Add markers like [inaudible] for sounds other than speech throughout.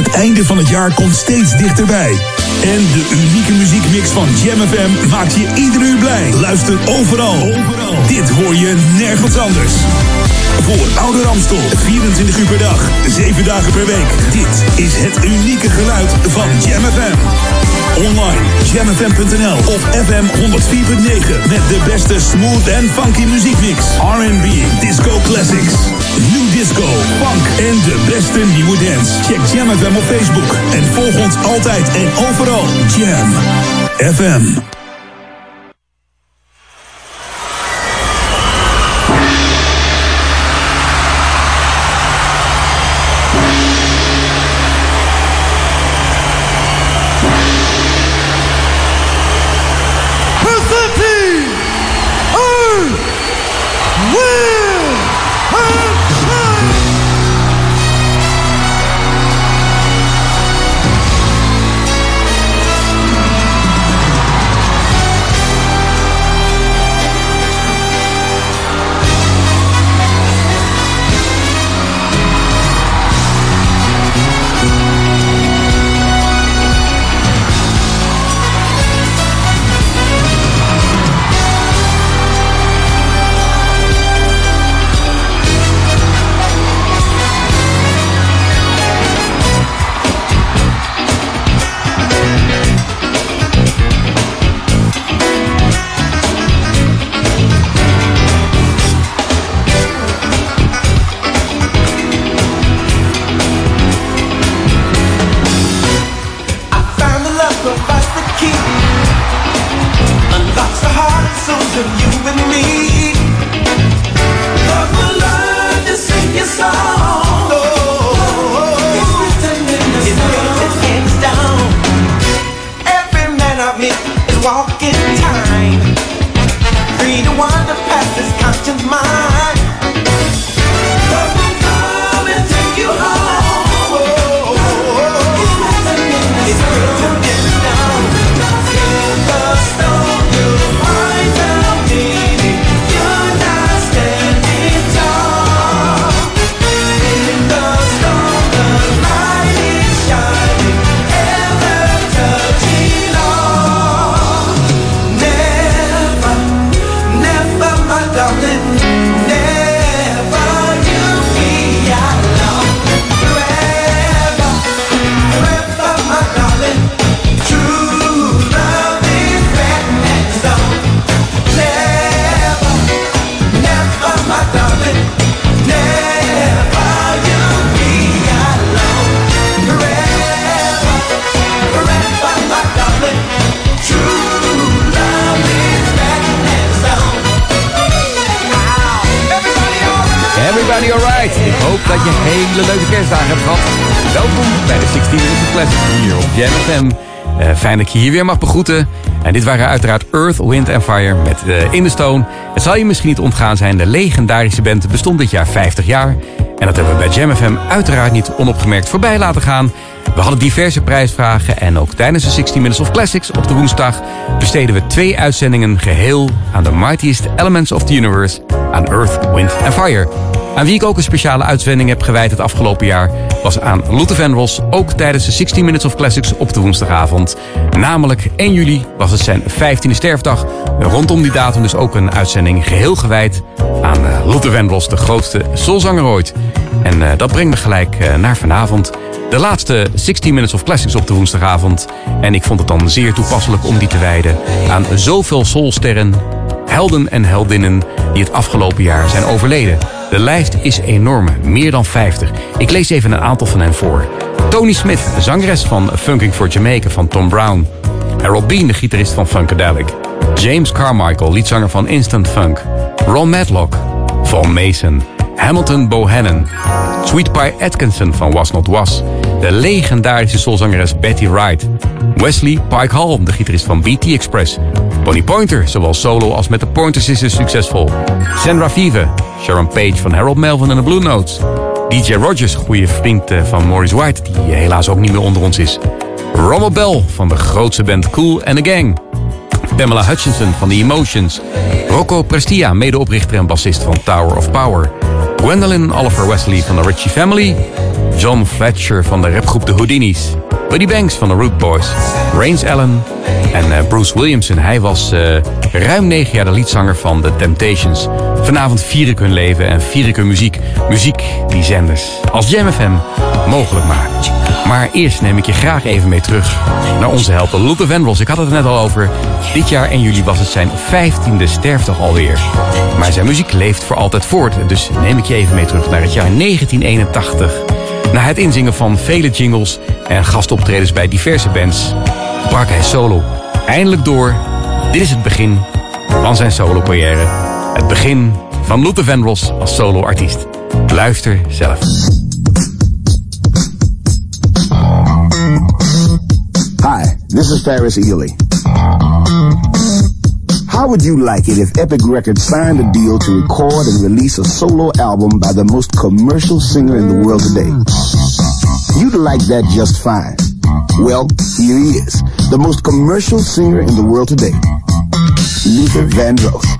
Het einde van het jaar komt steeds dichterbij. En de unieke muziekmix van Jam FM maakt je ieder uur blij. Luister overal. overal. Dit hoor je nergens anders. Voor Oude Ramstel, 24 uur per dag, 7 dagen per week. Dit is het unieke geluid van Jam FM. Online, jamfm.nl of FM 104.9 met de beste smooth en funky muziekmix. R&B, disco classics, new disco, funk en de beste nieuwe dance. Check Jam FM op Facebook en volg ons altijd en overal. Jam FM. of you. Fijn dat je hier weer mag begroeten. En dit waren uiteraard Earth, Wind Fire met uh, In The Stone. Het zal je misschien niet ontgaan zijn, de legendarische band bestond dit jaar 50 jaar. En dat hebben we bij Jam FM uiteraard niet onopgemerkt voorbij laten gaan. We hadden diverse prijsvragen en ook tijdens de 16 Minutes of Classics op de woensdag besteden we twee uitzendingen geheel aan de Mightiest Elements of the Universe aan Earth, Wind Fire. Aan wie ik ook een speciale uitzending heb gewijd het afgelopen jaar was aan Luther Vandross, ook tijdens de 16 Minutes of Classics op de woensdagavond. Namelijk 1 juli was het zijn 15e sterfdag. Rondom die datum dus ook een uitzending geheel gewijd aan uh, Luther Vandross, de grootste soulzanger ooit. En uh, dat brengt me gelijk uh, naar vanavond. De laatste 16 Minutes of Classics op de woensdagavond. En ik vond het dan zeer toepasselijk om die te wijden aan zoveel soulsterren, helden en heldinnen die het afgelopen jaar zijn overleden. De lijst is enorm, meer dan 50. Ik lees even een aantal van hen voor. Tony Smith, de zangeres van Funking for Jamaica van Tom Brown. Harold Bean, de gitarist van Funkadelic. James Carmichael, liedzanger van Instant Funk. Ron Matlock, Von Mason. Hamilton Bohannon. Sweet Pie Atkinson van Was Not Was. De legendarische soulzangeres Betty Wright. Wesley Pike Hall, de gitarist van BT Express. Bonnie Pointer, zowel solo als met de Pointer Sisters succesvol. Sandra Vive, Sharon Page van Harold Melvin en de Blue Notes. DJ Rogers, goede vriend eh, van Maurice White, die helaas ook niet meer onder ons is. Rommel Bell van de grootste band Cool and the Gang. Pamela Hutchinson van The Emotions. Rocco Prestia, medeoprichter en bassist van Tower of Power. Gwendolyn Oliver Wesley van de Ritchie Family. John Fletcher van de rapgroep The Houdini's. Buddy Banks van de Root Boys. Rains Allen en eh, Bruce Williamson. Hij was uh, ruim negen jaar de liedzanger van The Temptations. Vanavond vier ik hun leven en vier ik hun muziek. Muziek die zenders als Jam FM mogelijk maakt. Maar eerst neem ik je graag even mee terug naar onze held Luther Vandross. Ik had het er net al over. Dit jaar in juli was het zijn vijftiende sterfdag alweer. Maar zijn muziek leeft voor altijd voort. Dus neem ik je even mee terug naar het jaar 1981. Na het inzingen van vele jingles en gastoptredens bij diverse bands... brak hij solo eindelijk door. Dit is het begin van zijn solo-carrière. Het begin van Luther Vandross als solo-artiest. Luister zelf. Hi, this is Ferris Ely. How would you like it if Epic Records signed a deal to record and release a solo album by the most commercial singer in the world today? You'd like that just fine. Well, here he is, the most commercial singer in the world today, Luther Vandross.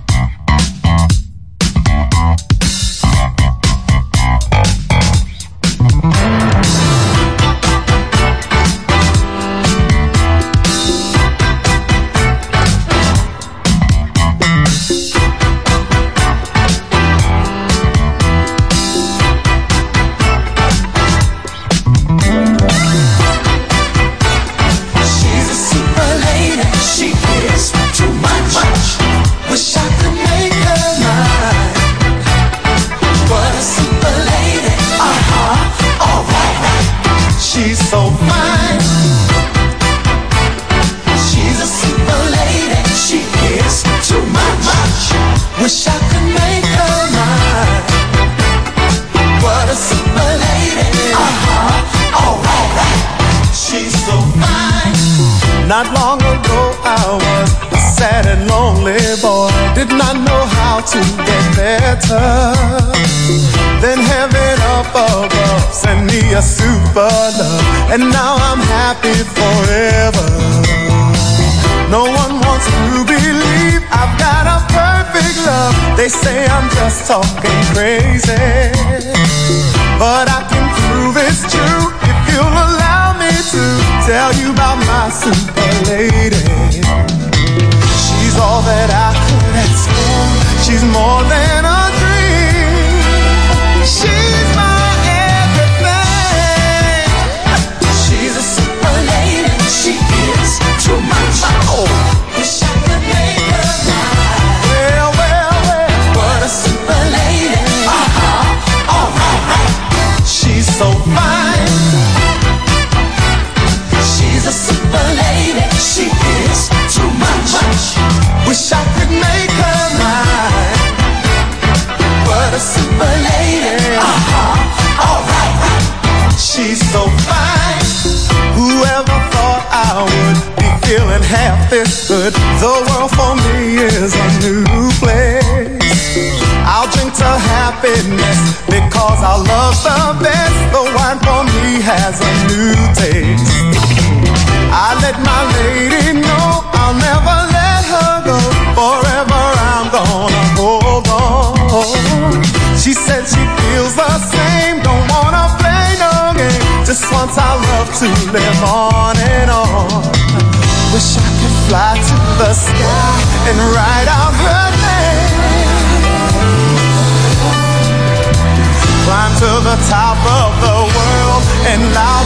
And now I'm happy forever. No one wants to believe I've got a perfect love. They say I'm just talking crazy, but I can prove it's true if you'll allow me to tell you about my super lady. She's all that I could ask for. She's more than a She's so fine. Whoever thought I would be feeling half this good? The world for me is a new place. I'll drink to happiness because I love the best. The wine for me has a new taste. I let my lady know I'll never let her go. Forever I'm gonna hold on. She said she feels the same, don't wanna Just wants our love to live on and on. Wish I could fly to the sky and write out her name. Climb to the top of the world and loudly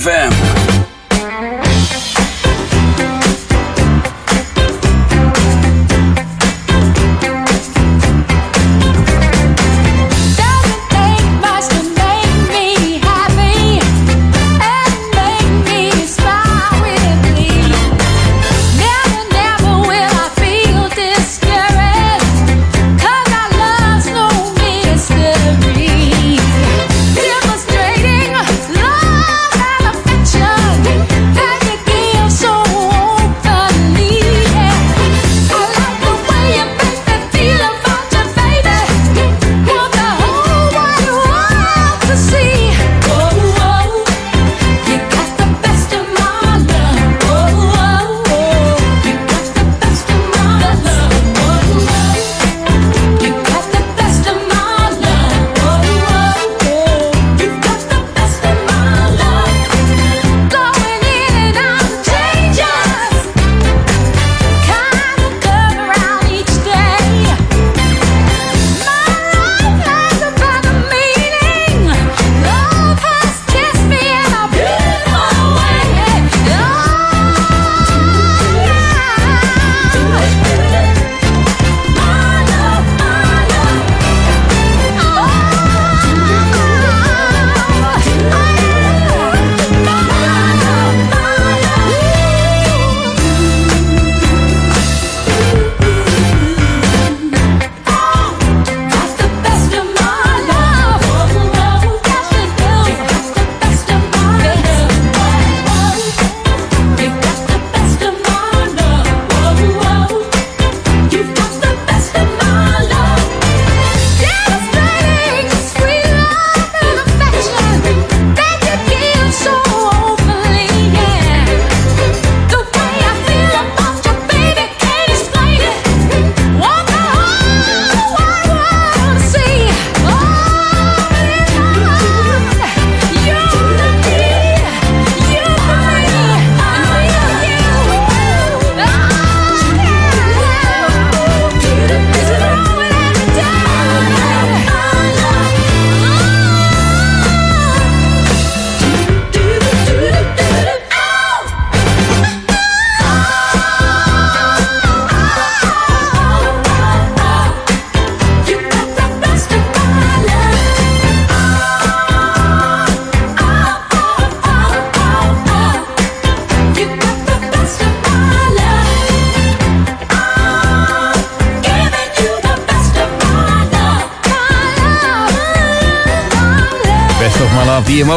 classics.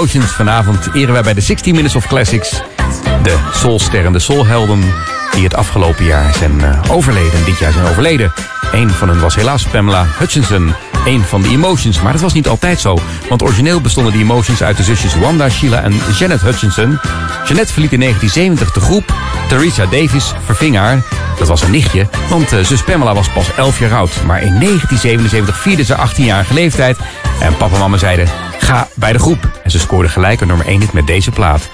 Vanavond eren wij bij de 16 Minutes of Classics de soulsterren, de soulhelden die het afgelopen jaar zijn uh, overleden. Dit jaar zijn overleden. Een van hen was helaas Pamela Hutchinson. Een van de Emotions, maar dat was niet altijd zo. Want origineel bestonden de Emotions uit de zusjes Wanda, Sheila en Janet Hutchinson. Janet verliet in 1970 de groep. Theresa Davis verving haar. Dat was een nichtje, want uh, zus Pamela was pas 11 jaar oud. Maar in 1977 vierde ze 18-jarige leeftijd. En papa en mama zeiden, ga bij de groep. En ze scoorde gelijk een nummer 1 hit met deze plaat.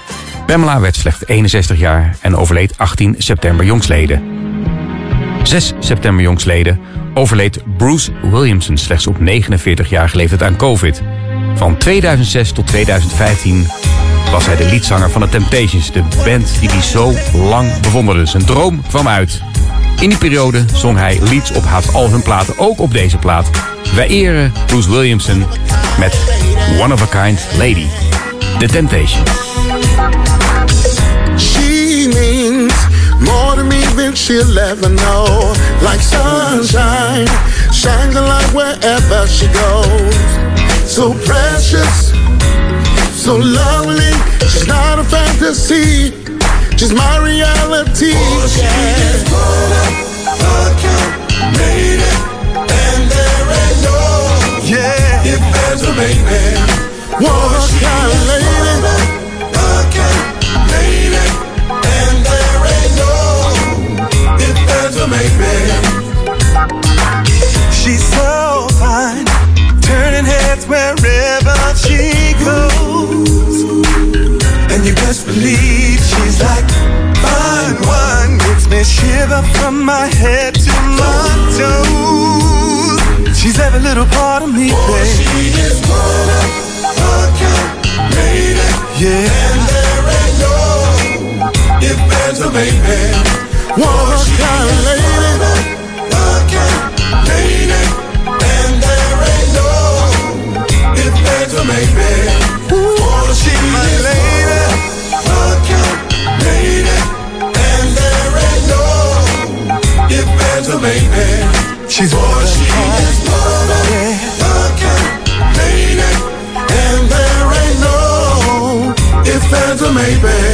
Pamela werd slechts 61 jaar en overleed 18 september jongsleden. 6 september jongsleden overleed Bruce Williamson slechts op 49 jaar leeftijd aan COVID. Van 2006 tot 2015 was hij de liedzanger van The Temptations, de band die hij zo lang bewonderde. Zijn droom kwam uit. In die periode zong hij lieds op haast al hun platen, ook op deze plaat. Wij eren Bruce Williamson met One of a Kind Lady. The Temptation. She means more to me than she'll ever know. Like sunshine, shines a light wherever she goes. So precious, so lovely. She's not a fantasy, she's my reality. Oh, she yeah. is one of a kind lady. Yeah. If there's a baby, one kind of lady. Just believe she's like fine wine. Makes me shiver from my head to my toes. She's every little part of me, babe. Oh, she is one of a kind, lady. Yeah. And there ain't no if there's a baby. One oh, she kind of lady. One of a kind, lady. baby. She's what she is, a lady. And there ain't no if and a maybe.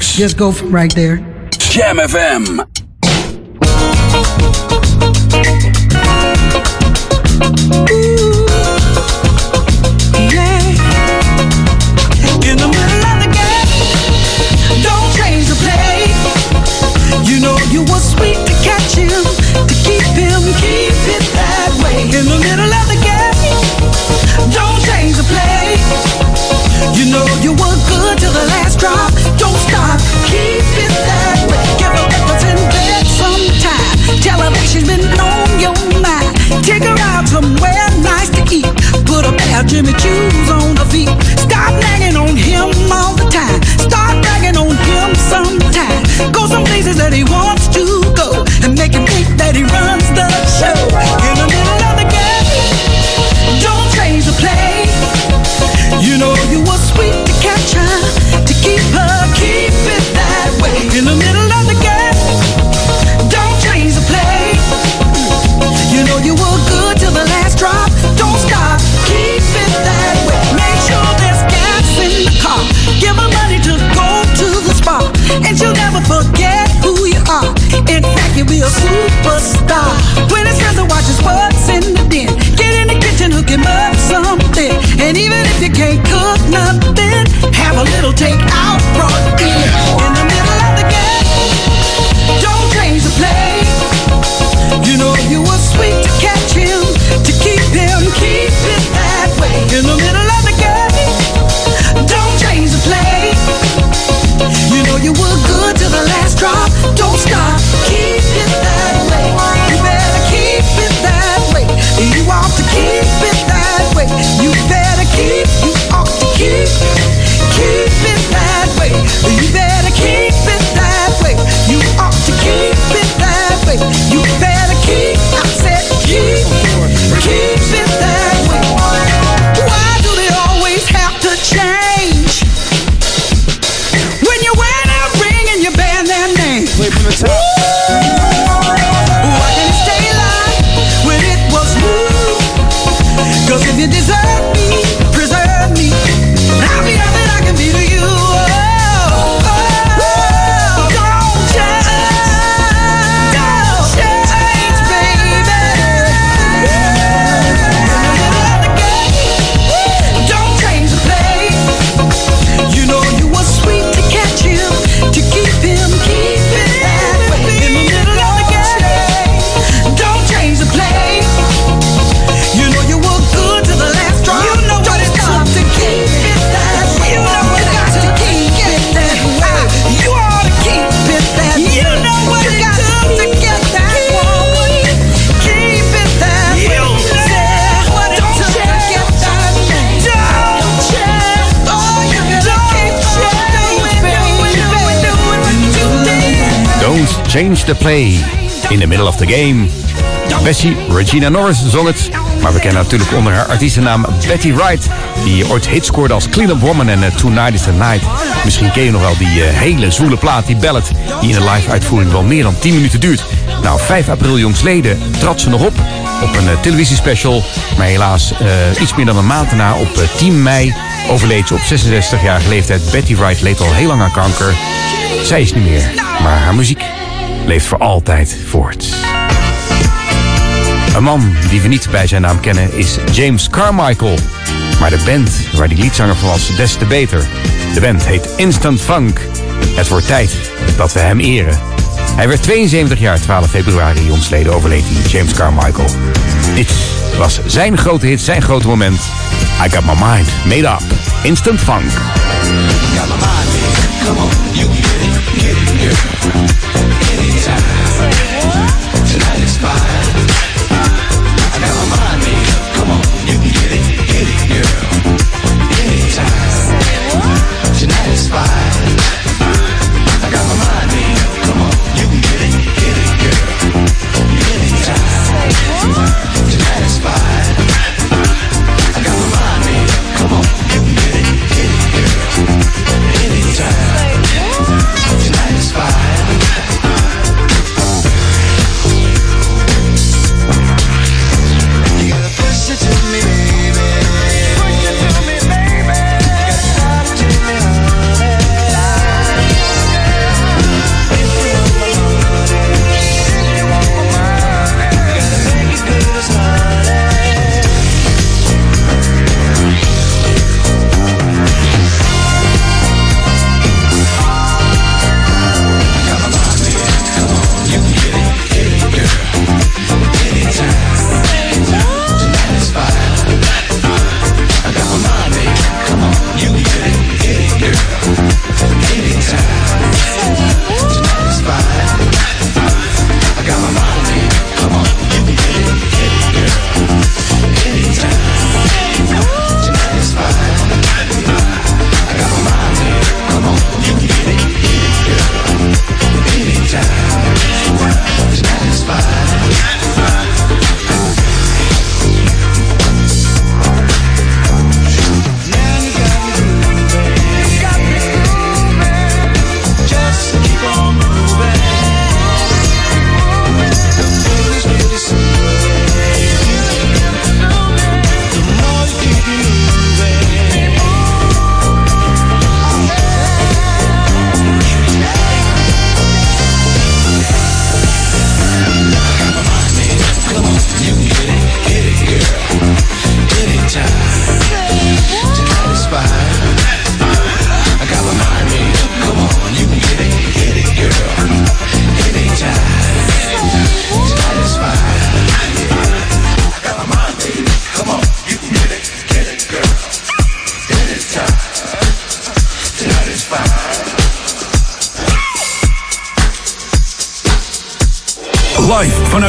Just go from right there. Jam FM. Jimmy Choo's on the feet. Stop nagging on him all the time. Start nagging on him sometime. Go some places that he won't a superstar. Change the Play. In the middle of the game. Bessie Regina Norris zong het. Maar we kennen natuurlijk onder haar artiestennaam Betty Wright. Die ooit hits scoorde als Clean Up Woman en uh, Tonight is the Night. Misschien ken je nog wel die uh, hele zwoele plaat, die ballad. Die in de live uitvoering wel meer dan 10 minuten duurt. Nou, 5 april jongsleden trad ze nog op. Op een uh, televisiespecial. Maar helaas iets meer dan een maand daarna op 10 mei overleed ze op 66-jarige leeftijd. Betty Wright leed al heel lang aan kanker. Zij is niet meer, maar haar muziek leeft voor altijd voort. Een man die we niet bij zijn naam kennen is James Carmichael. Maar de band waar die liedzanger van was, des te beter. De band heet Instant Funk. Het wordt tijd dat we hem eren. Hij werd 72 jaar, 12 februari, jongsleden overleed hij, James Carmichael. Dit was zijn grote hit, zijn grote moment. I got my mind made up. Instant Funk. Got my mind. Come on,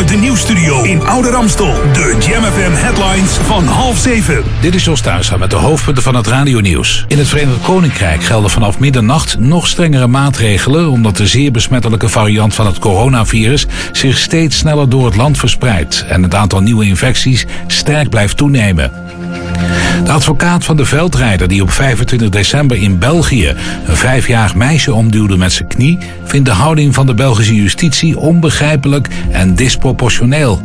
vanuit de nieuwsstudio in Oude Ramstel. De Jam FM headlines van half zeven. Dit is Jos Thuistra met de hoofdpunten van het radionieuws. In het Verenigd Koninkrijk gelden vanaf middernacht nog strengere maatregelen... omdat de zeer besmettelijke variant van het coronavirus... zich steeds sneller door het land verspreidt... en het aantal nieuwe infecties sterk blijft toenemen. De advocaat van de veldrijder die op 25 december in België... een vijfjarig meisje omduwde met zijn knie... vindt de houding van de Belgische justitie onbegrijpelijk en disproportioneel.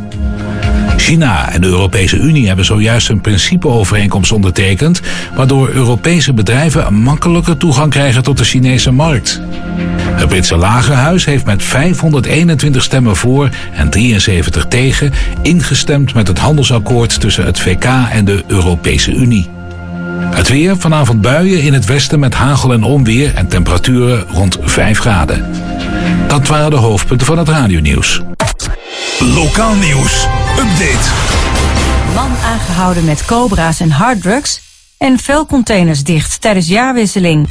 China en de Europese Unie hebben zojuist een principeovereenkomst ondertekend, waardoor Europese bedrijven makkelijker toegang krijgen tot de Chinese markt. Het Britse Lagerhuis heeft met 521 stemmen voor en 73 tegen ingestemd met het handelsakkoord tussen het VK en de Europese Unie. Het weer, vanavond buien in het westen met hagel en onweer en temperaturen rond 5 graden. Dat waren de hoofdpunten van het radionieuws. Lokaal nieuws. Update. Man aangehouden met cobra's en harddrugs en vuilcontainers dicht tijdens jaarwisseling.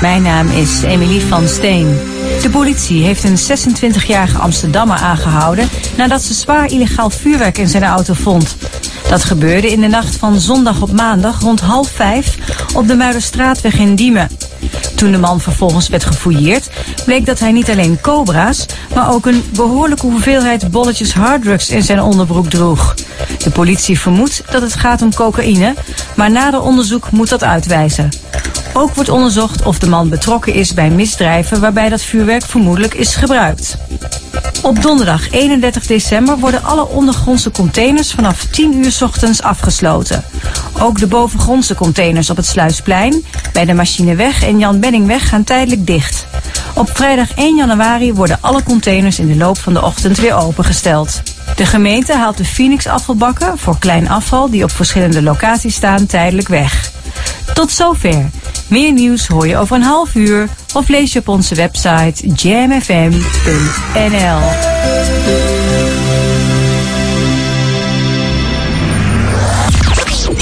Mijn naam is Emilie van Steen. De politie heeft een 26-jarige Amsterdammer aangehouden nadat ze zwaar illegaal vuurwerk in zijn auto vond. Dat gebeurde in de nacht van zondag op maandag rond half vijf op de Muiderstraatweg in Diemen. Toen de man vervolgens werd gefouilleerd, bleek dat hij niet alleen cobra's, maar ook een behoorlijke hoeveelheid bolletjes harddrugs in zijn onderbroek droeg. De politie vermoedt dat het gaat om cocaïne, maar nader onderzoek moet dat uitwijzen. Ook wordt onderzocht of de man betrokken is bij misdrijven waarbij dat vuurwerk vermoedelijk is gebruikt. Op donderdag 31 december worden alle ondergrondse containers vanaf 10 uur ochtends afgesloten. Ook de bovengrondse containers op het Sluisplein, bij de Machineweg en Jan Benningweg gaan tijdelijk dicht. Op vrijdag 1 januari worden alle containers in de loop van de ochtend weer opengesteld. De gemeente haalt de Phoenix afvalbakken voor klein afval die op verschillende locaties staan tijdelijk weg. Tot zover. Meer nieuws hoor je over een half uur of lees je op onze website jamfm.nl.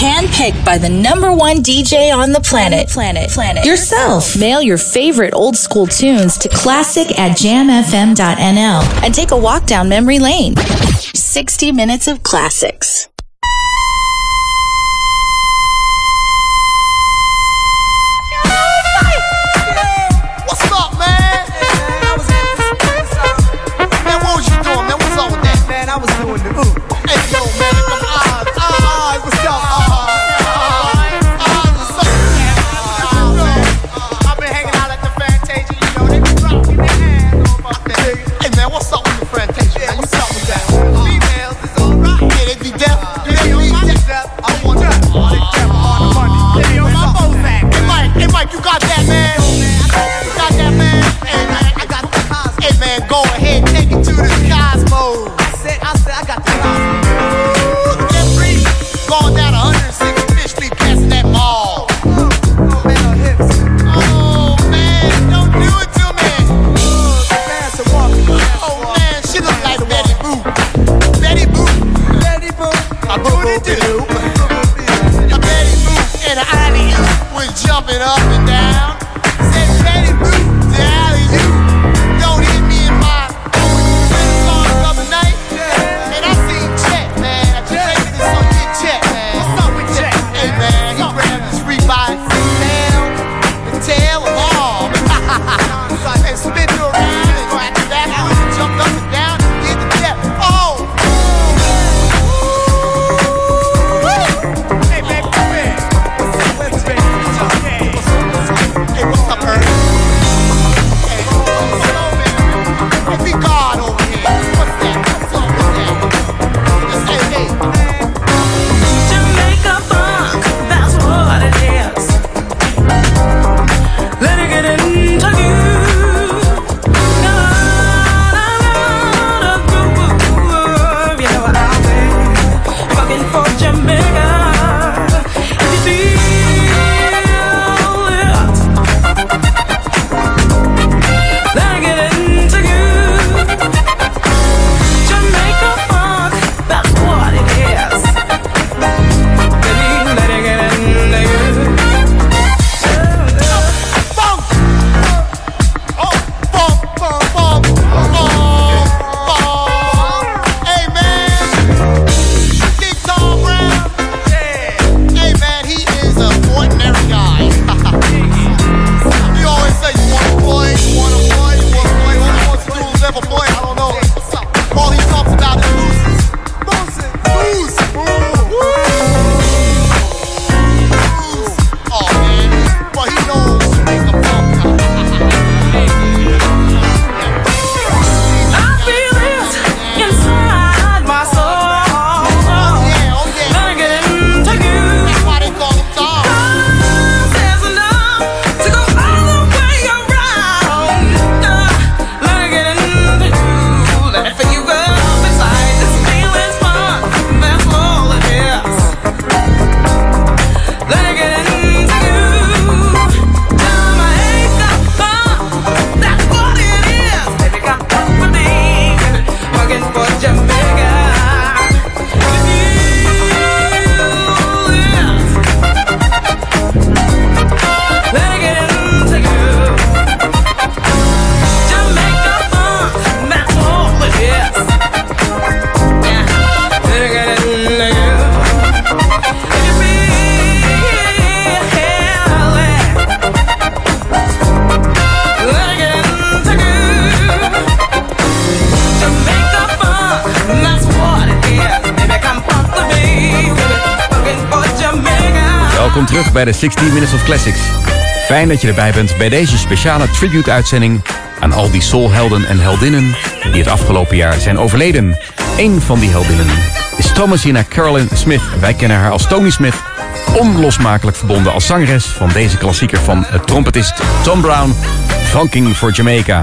Handpicked by the number one DJ on the planet. Planet. Planet. Yourself. Mail your favorite old school tunes to classic at jamfm.nl and take a walk down memory lane. 60 minutes of classics. 16 Minutes of Classics. Fijn dat je erbij bent bij deze speciale tribute-uitzending aan al die soulhelden en heldinnen die het afgelopen jaar zijn overleden. Eén van die heldinnen is Thomasina Carolyn Smith. Wij kennen haar als Tony Smith, onlosmakelijk verbonden als zangeres van deze klassieker van het trompetist Tom Brown, Funking for Jamaica.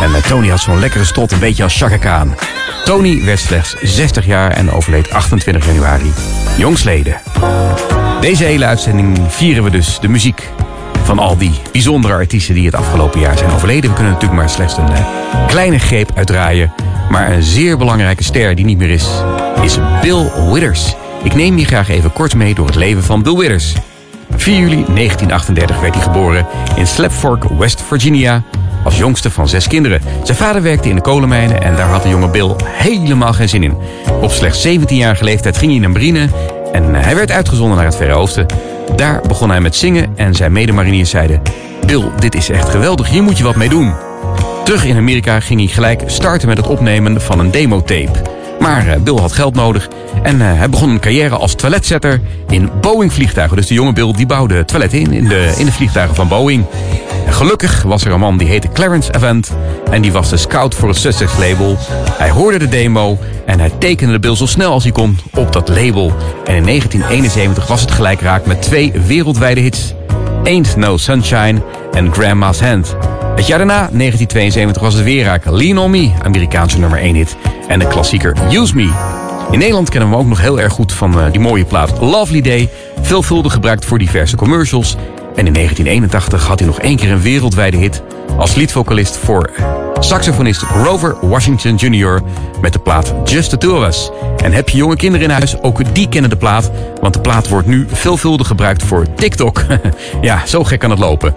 En eh, Tony had zo'n lekkere stot, een beetje als Chaka Khan. Tony werd slechts 60 jaar en overleed 28 januari. Jongsleden. Deze hele uitzending vieren we dus de muziek van al die bijzondere artiesten die het afgelopen jaar zijn overleden. We kunnen natuurlijk maar slechts een eh, kleine greep uitdraaien. Maar een zeer belangrijke ster die niet meer is, is Bill Withers. Ik neem je graag even kort mee door het leven van Bill Withers. 4 juli 1938 werd hij geboren in Slap Fork, West Virginia. Als jongste van zes kinderen. Zijn vader werkte in de kolenmijnen en daar had de jonge Bill helemaal geen zin in. Op slechts 17-jarige leeftijd ging hij naar marine en eh, hij werd uitgezonden naar het Verre Oosten. Daar begon hij met zingen en zijn medemariniers zeiden... Bill, dit is echt geweldig, hier moet je wat mee doen. Terug in Amerika ging hij gelijk starten met het opnemen van een demotape. Maar eh, Bill had geld nodig en eh, hij begon een carrière als toiletzetter in Boeing-vliegtuigen. Dus de jonge Bill die bouwde toiletten in, in de, in de vliegtuigen van Boeing. En gelukkig was er een man die heette Clarence Event en die was de scout voor het Sussex label. Hij hoorde de demo en hij tekende de Bill zo snel als hij kon op dat label. En in 1971 was het gelijk raak met twee wereldwijde hits. Ain't No Sunshine en Grandma's Hand. Het jaar daarna, 1972, was het weer raak Lean On Me, Amerikaanse nummer 1 hit. En de klassieker Use Me. In Nederland kennen we ook nog heel erg goed van eh, die mooie plaat Lovely Day. Veelvuldig gebruikt voor diverse commercials. En in 1981 had hij nog één keer een wereldwijde hit als liedvocalist voor saxofonist Grover Washington Jr. met de plaat Just the Two of Us. En heb je jonge kinderen in huis, ook die kennen de plaat, want de plaat wordt nu veelvuldig gebruikt voor TikTok. [laughs] ja, zo gek kan het lopen.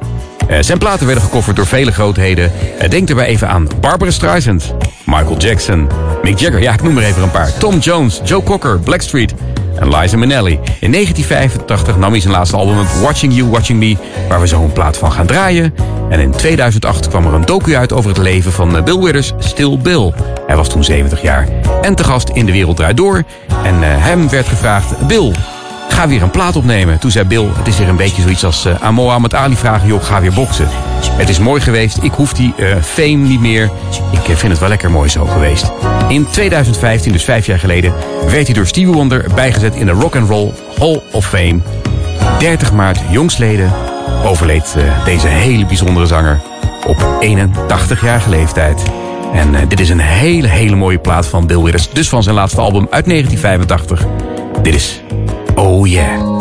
Eh, zijn platen werden gecoverd door vele grootheden. Eh, denk erbij even aan Barbara Streisand, Michael Jackson, Mick Jagger, ja ik noem er even een paar. Tom Jones, Joe Cocker, Blackstreet en Liza Minnelli. In 1985 nam hij zijn laatste album op Watching You, Watching Me, waar we zo een plaat van gaan draaien. En in 2008 kwam er een docu uit over het leven van eh, Bill Withers, Still Bill. Hij was toen 70 jaar en te gast in De Wereld Draait Door. En hem werd gevraagd, Bill, ga weer een plaat opnemen. Toen zei Bill, het is weer een beetje zoiets als uh, aan Mohammed Ali vragen, joh, ga weer boksen. Het is mooi geweest, ik hoef die uh, fame niet meer. Ik uh, vind het wel lekker mooi zo geweest. In 2015, dus vijf jaar geleden, werd hij door Stevie Wonder bijgezet in de Rock and Roll Hall of Fame. 30 maart, jongsleden, overleed deze hele bijzondere zanger op 81-jarige leeftijd. En dit is een hele, hele mooie plaat van Bill Withers. Dus van zijn laatste album uit 1985. Dit is Oh Yeah.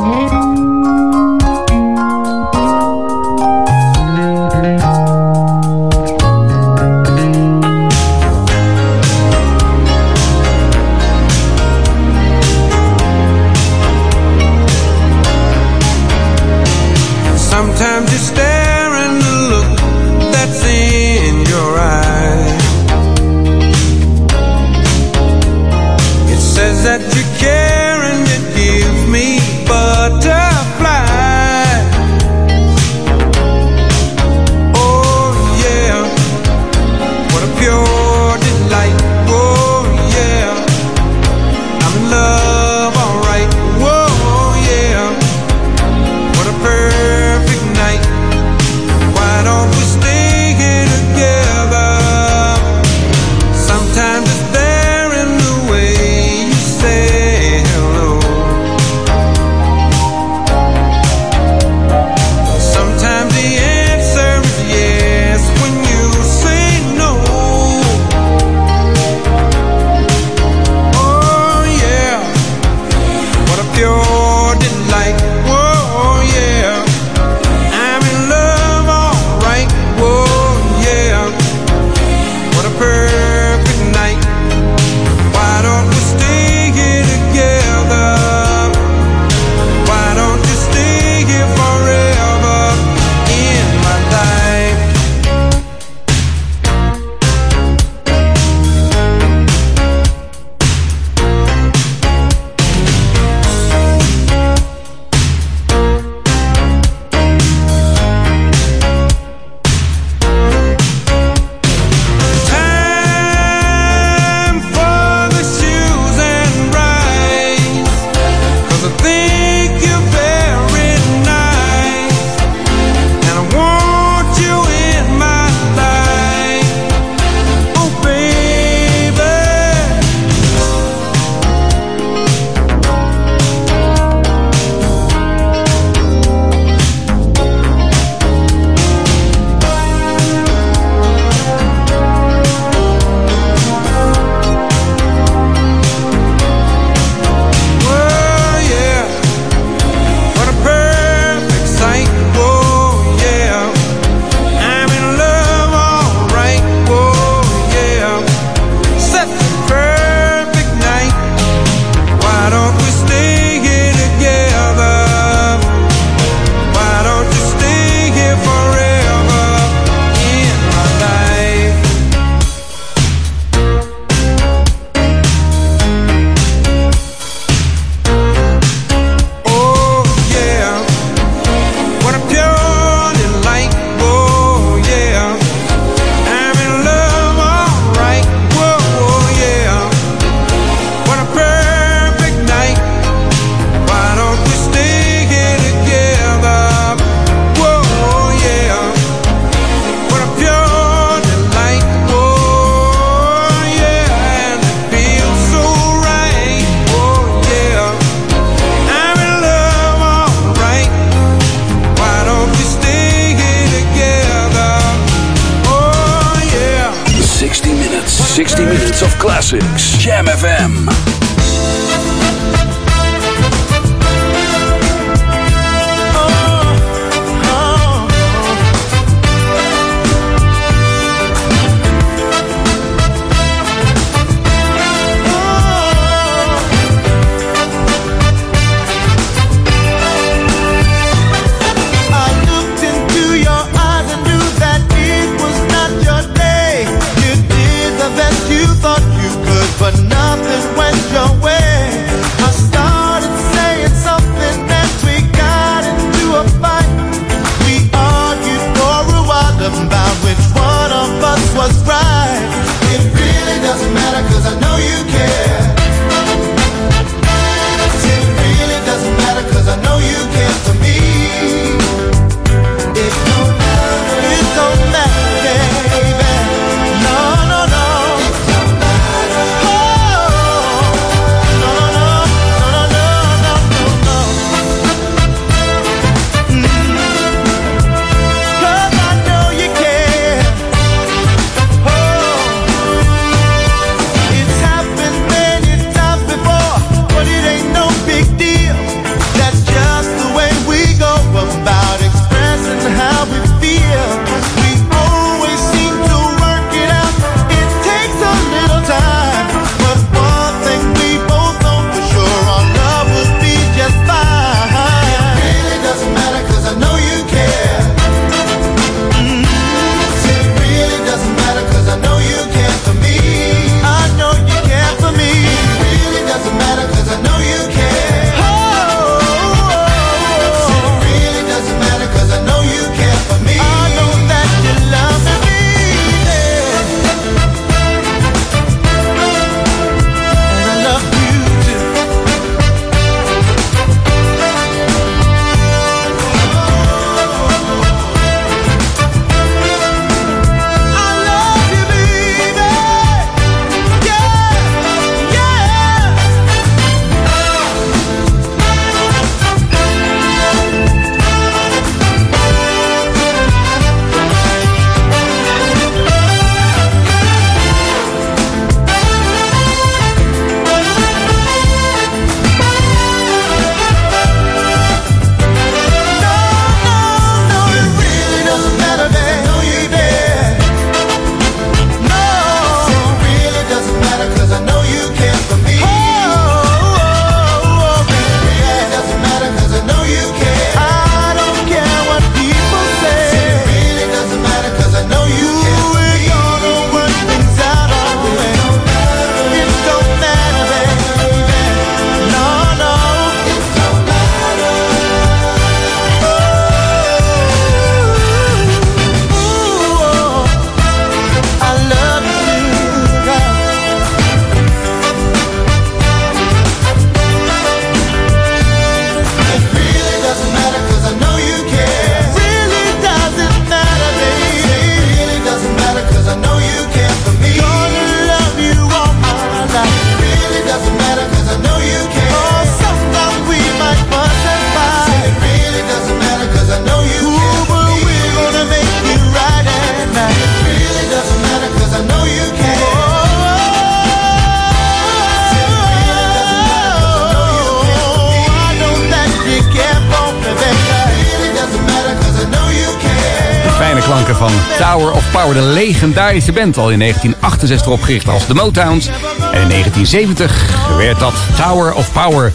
al in 1968 opgericht als The Motowns. En in 1970 werd dat Tower of Power.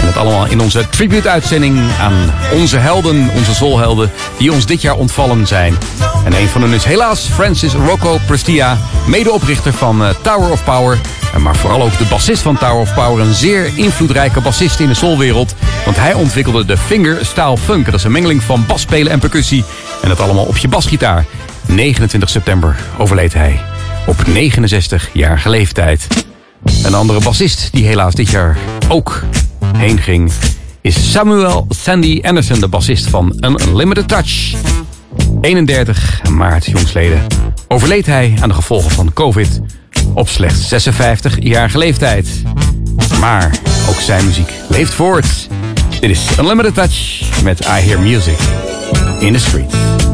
En dat allemaal in onze tribute-uitzending aan onze helden, onze Zolhelden, die ons dit jaar ontvallen zijn. En een van hen is helaas Francis Rocco Prestia, medeoprichter van eh, Tower of Power. Maar vooral ook de bassist van Tower of Power, een zeer invloedrijke bassist in de soulwereld. Want hij ontwikkelde de fingerstyle funk. Dat is een mengeling van basspelen en percussie. En dat allemaal op je basgitaar. 29 september overleed hij op 69-jarige leeftijd. Een andere bassist die helaas dit jaar ook heen ging... is Samuel Sandy Anderson, de bassist van Unlimited Touch. 31 maart jongsleden overleed hij aan de gevolgen van COVID... op slechts 56-jarige leeftijd. Maar ook zijn muziek leeft voort. Dit is Unlimited Touch met I Hear Music in the Streets.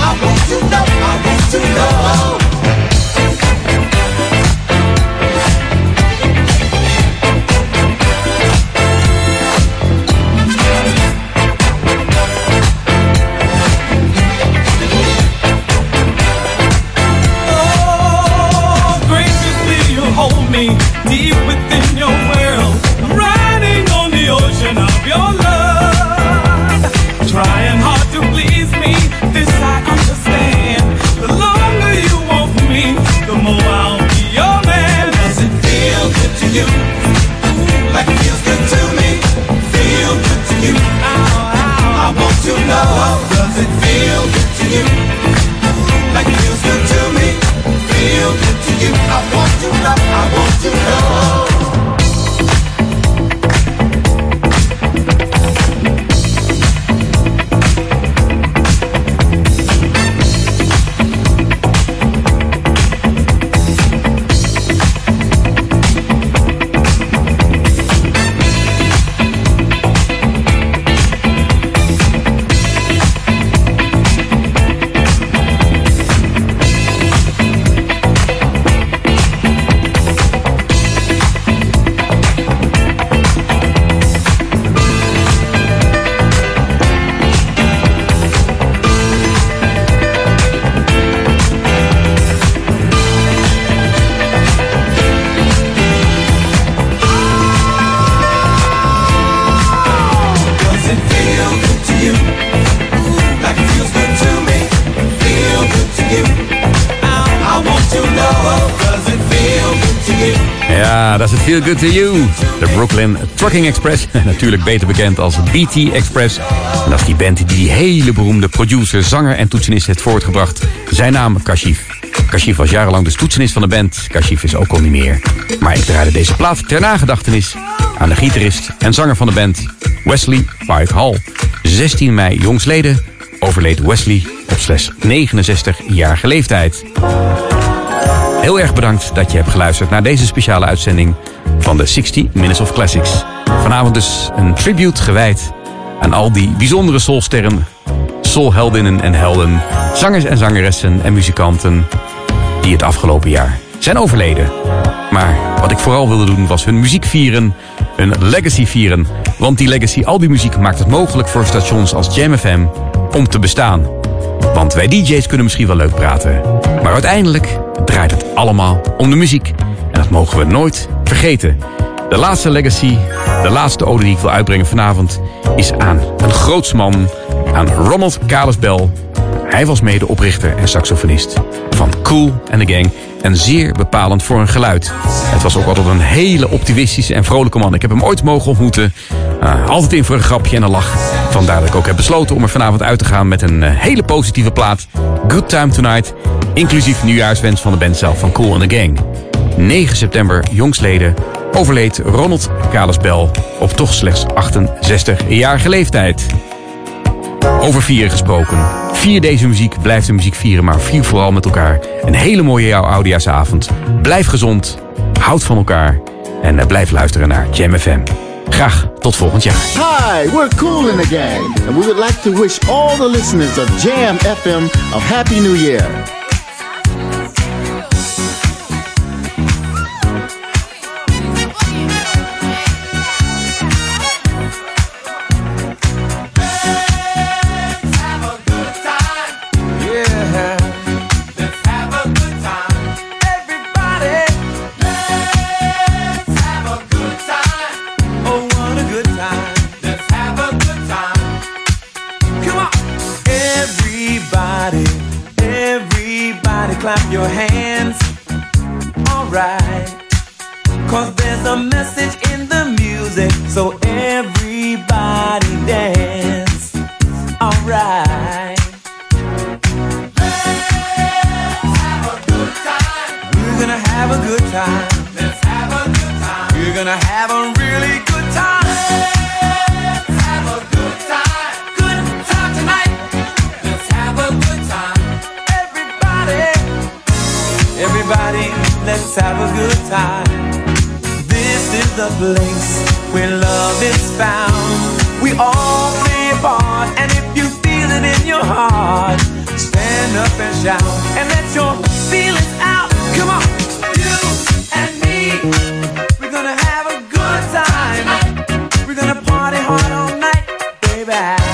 I want to know. I want dat is het Feel Good To You. De Brooklyn Trucking Express. [laughs] Natuurlijk beter bekend als BT Express. En dat is die band die die hele beroemde producer, zanger en toetsenist heeft voortgebracht. Zijn naam Kashif. Kashif was jarenlang de toetsenist van de band. Kashif is ook al niet meer. Maar ik draaide deze plaat ter nagedachtenis aan de gitarist en zanger van de band, Wesley Pike Hall. 16 mei jongsleden overleed Wesley op slechts 69-jarige leeftijd. Heel erg bedankt dat je hebt geluisterd naar deze speciale uitzending van de 60 Minutes of Classics. Vanavond dus een tribute gewijd aan al die bijzondere soulsterren, soulheldinnen en helden, zangers en zangeressen en muzikanten die het afgelopen jaar zijn overleden. Maar wat ik vooral wilde doen was hun muziek vieren, hun legacy vieren. Want die legacy, al die muziek maakt het mogelijk voor stations als Jam FM om te bestaan. Want wij DJ's kunnen misschien wel leuk praten. Maar uiteindelijk draait het allemaal om de muziek. En dat mogen we nooit vergeten. De laatste legacy, de laatste ode die ik wil uitbrengen vanavond... is aan een grootsman, aan Ronald Kalesbel. Hij was medeoprichter en saxofonist van Cool and the Gang. En zeer bepalend voor een geluid. Het was ook altijd een hele optimistische en vrolijke man. Ik heb hem ooit mogen ontmoeten. Uh, altijd in voor een grapje en een lach. Vandaar dat ik ook heb besloten om er vanavond uit te gaan met een uh, hele positieve plaat. Good Time Tonight. Inclusief nieuwjaarswens van de band zelf van Cool and the Gang. 9 september, jongsleden, overleed Ronald Kalesbel op toch slechts 68-jarige leeftijd. Over vieren gesproken. Vier deze muziek, blijf de muziek vieren, maar vier vooral met elkaar. Een hele mooie jouw Oudejaarsavond. Blijf gezond, houd van elkaar en uh, blijf luisteren naar Jam FM. Graag tot volgend jaar. Hi, we're Cool in the Gang, and we would like to wish all the listeners of Jam FM a Happy New Year. back.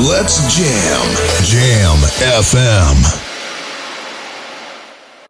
Let's jam. Jam FM.